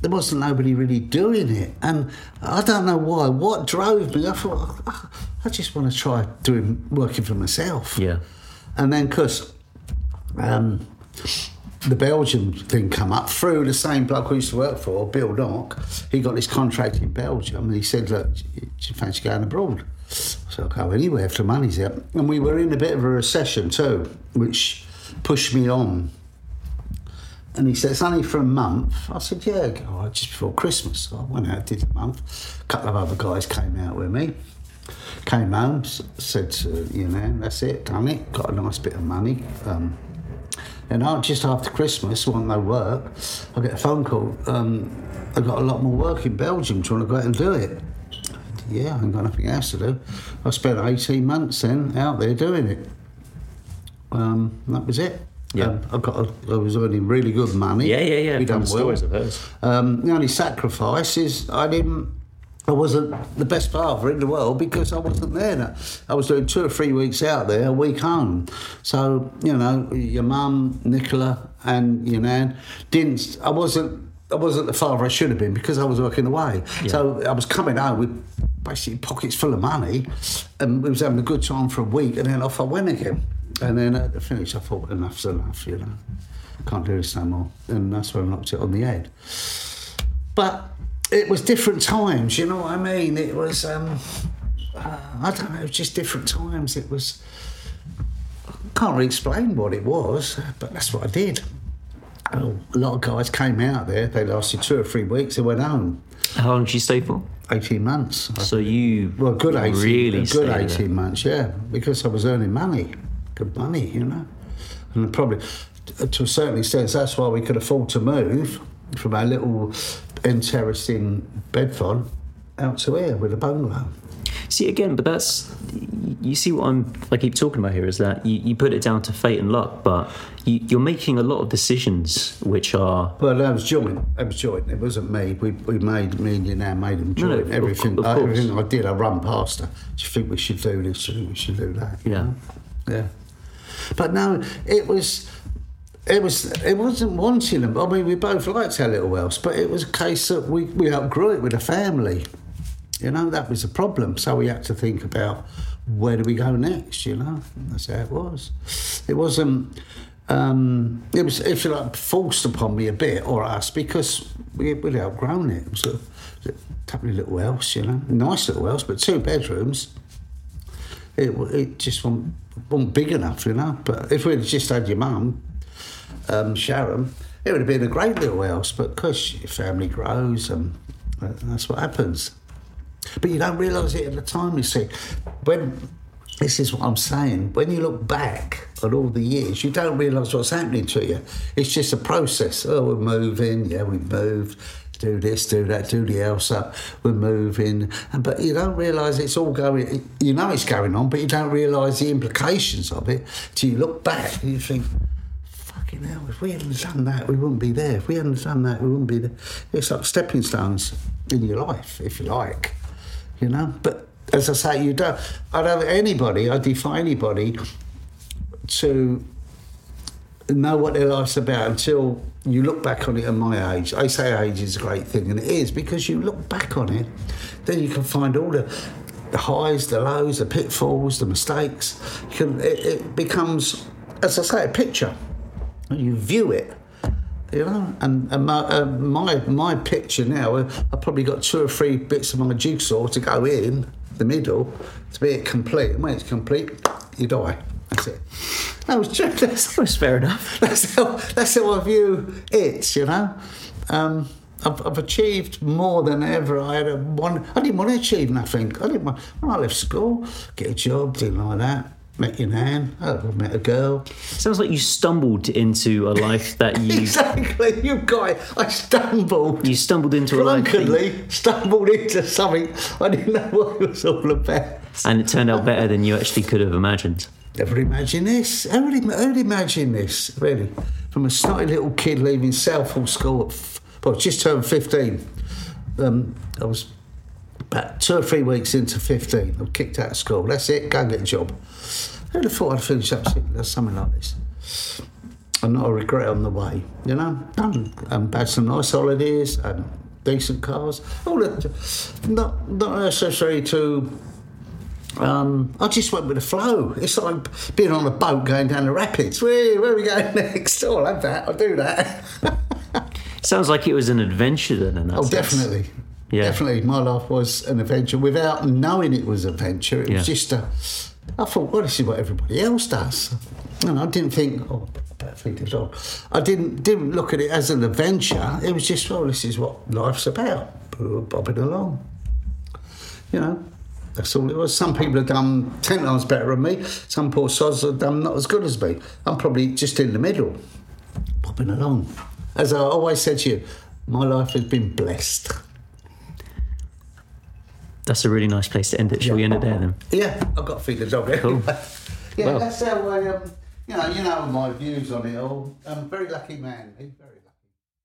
[SPEAKER 2] there wasn't nobody really doing it. And I don't know why. What drove me? I thought, "Oh, I just want to try doing working for myself.
[SPEAKER 1] Yeah.
[SPEAKER 2] And then, because um, the Belgium thing come up through the same bloke I used to work for, Bill Knock, he got this contract in Belgium and he said, Look, do you fancy going abroad? So I'll go anywhere if the money's there. And we were in a bit of a recession too, which pushed me on. And he said, It's only for a month. I said, Yeah, go on, just before Christmas. So I went out, did a month. A couple of other guys came out with me. Came home, said to you know, that's it, done it. Got a nice bit of money. Um, and I, just after Christmas, when no work, I get a phone call. Um, I got a lot more work in Belgium. Do you want to go out and do it? Yeah, I ain't got nothing else to do. I spent 18 months then out there doing it. Um, that was it.
[SPEAKER 1] Yeah.
[SPEAKER 2] Um, I got. A, I was earning really good money.
[SPEAKER 1] Yeah, yeah, yeah.
[SPEAKER 2] We done well.
[SPEAKER 1] stories of hers.
[SPEAKER 2] Um, the only sacrifice is I didn't. I wasn't the best father in the world because I wasn't there. I was doing two or three weeks out there, a week home. So you know, your mum, Nicola, and your nan didn't. I wasn't. I wasn't the father I should have been because I was working away. So I was coming home with basically pockets full of money, and we was having a good time for a week, and then off I went again. And then at the finish, I thought enough's enough. You know, I can't do this no more, and that's when I knocked it on the head but it was different times. You know what I mean? It was. Um, uh, I don't know. It was just different times. It was. I can't really explain what it was, but that's what I did. Oh, a lot of guys came out there. They lasted two or three weeks. They went home.
[SPEAKER 1] How long did you stay for?
[SPEAKER 2] Eighteen months.
[SPEAKER 1] So you
[SPEAKER 2] Well, good eighteen.
[SPEAKER 1] really
[SPEAKER 2] a good
[SPEAKER 1] stayed there.
[SPEAKER 2] eighteen months. Yeah, because I was earning money, good money. You know, and probably to a certain extent, that's why we could afford to move from our little end terrace in Bedford out to here with a bungalow.
[SPEAKER 1] See again, but that's you see what I'm I keep talking about here is that you, you put it down to fate and luck, but you, you're making a lot of decisions which are
[SPEAKER 2] Well, that was joint. That was joint. It wasn't me. We, we made me and you now made them
[SPEAKER 1] No, no,
[SPEAKER 2] joint.
[SPEAKER 1] of
[SPEAKER 2] everything,
[SPEAKER 1] of course.
[SPEAKER 2] everything I did, I run past her. Do you think we should do this? Do we should do that?
[SPEAKER 1] Yeah.
[SPEAKER 2] know? yeah. But no, it was. It was. It wasn't wanting them. I mean, we both liked our little house, but it was a case that we, we outgrew it with a family. You know, that was a problem. So we had to think about where do we go next. You know, that's how it was. It wasn't. Um, it was, if you like, forced upon me a bit, or us, because we, we'd outgrown it. It was a, a couple of little house, you know, nice little house, but two bedrooms. It, it just wasn't, wasn't big enough, you know. But if we'd just had your mum, um, Sharon, it would have been a great little house. But because your family grows, and uh, that's what happens. But you don't realise it at the time. You see, when this is what I'm saying. When you look back on all the years, you don't realise what's happening to you. It's just a process. Oh, we're moving. Yeah, we moved. Do this, do that, do the else up. We're moving, and but you don't realise it's all going. You know it's going on, but you don't realise the implications of it till you look back and you think, fucking hell, if we hadn't done that, we wouldn't be there. If we hadn't done that, we wouldn't be there. It's like stepping stones in your life, if you like, you know. But as I say, you don't. I don't anybody. I defy anybody to know what their life's about until you look back on it at my age. I say age is a great thing, and it is because you look back on it, then you can find all the the highs, the lows, the pitfalls, the mistakes. Can, it, it becomes, as I say, a picture. You view it. You know, and, and my, uh, my my picture now, uh, I've probably got two or three bits of my jigsaw to go in the middle to be it complete. And when it's complete, you die. That's it. That was just that's,
[SPEAKER 1] That's fair enough. <laughs>
[SPEAKER 2] that's how that's how I view it. You know, um, I've, I've achieved more than ever I had. A one, I didn't want to achieve nothing. I didn't want when I left school, get a job, didn't like that. Met your nan. I met a girl.
[SPEAKER 1] Sounds like you stumbled into a life that <laughs> you
[SPEAKER 2] Exactly, you got it. I stumbled.
[SPEAKER 1] you stumbled into a life that you-
[SPEAKER 2] stumbled into something I didn't know what it was all about.
[SPEAKER 1] and it turned out better than you actually could have imagined.
[SPEAKER 2] Never imagined this. Would, im- imagine this, really? From a snotty little kid leaving Southall School at, well, just turned 15. Um, I was about two or three weeks into 15. I was kicked out of school. That's it, go and get a job. Who'd have thought I'd finish up something like this? And not a regret on the way, you know? Done, um, had some nice holidays and decent cars. All that, not, not necessary to um, I just went with the flow. It's like being on a boat going down the rapids. Where, where are we going <laughs> next? Oh, I'll have that. I'll do that. <laughs>
[SPEAKER 1] Sounds like it was an adventure then. In that
[SPEAKER 2] oh,
[SPEAKER 1] sense.
[SPEAKER 2] definitely.
[SPEAKER 1] Yeah.
[SPEAKER 2] Definitely. My life was an adventure without knowing it was an adventure. It
[SPEAKER 1] Yeah.
[SPEAKER 2] was just a. I thought, well, this is what everybody else does. And I didn't think, oh, I feed the dog. I didn't didn't look at it as an adventure. It was just, well, this is what life's about. Bobbing along. You know, that's all it was. Some people have done 10 times better than me. Some poor sods have done not as good as me. I'm probably just in the middle, popping along. As I always said to you, my life has been blessed.
[SPEAKER 1] That's a really nice place to end it. Shall we end it there then?
[SPEAKER 2] Yeah, I've got to feed the dog anyway. Yeah,
[SPEAKER 1] Well.
[SPEAKER 2] that's how I. Um, you know, you know my views on it all. I'm a very lucky man.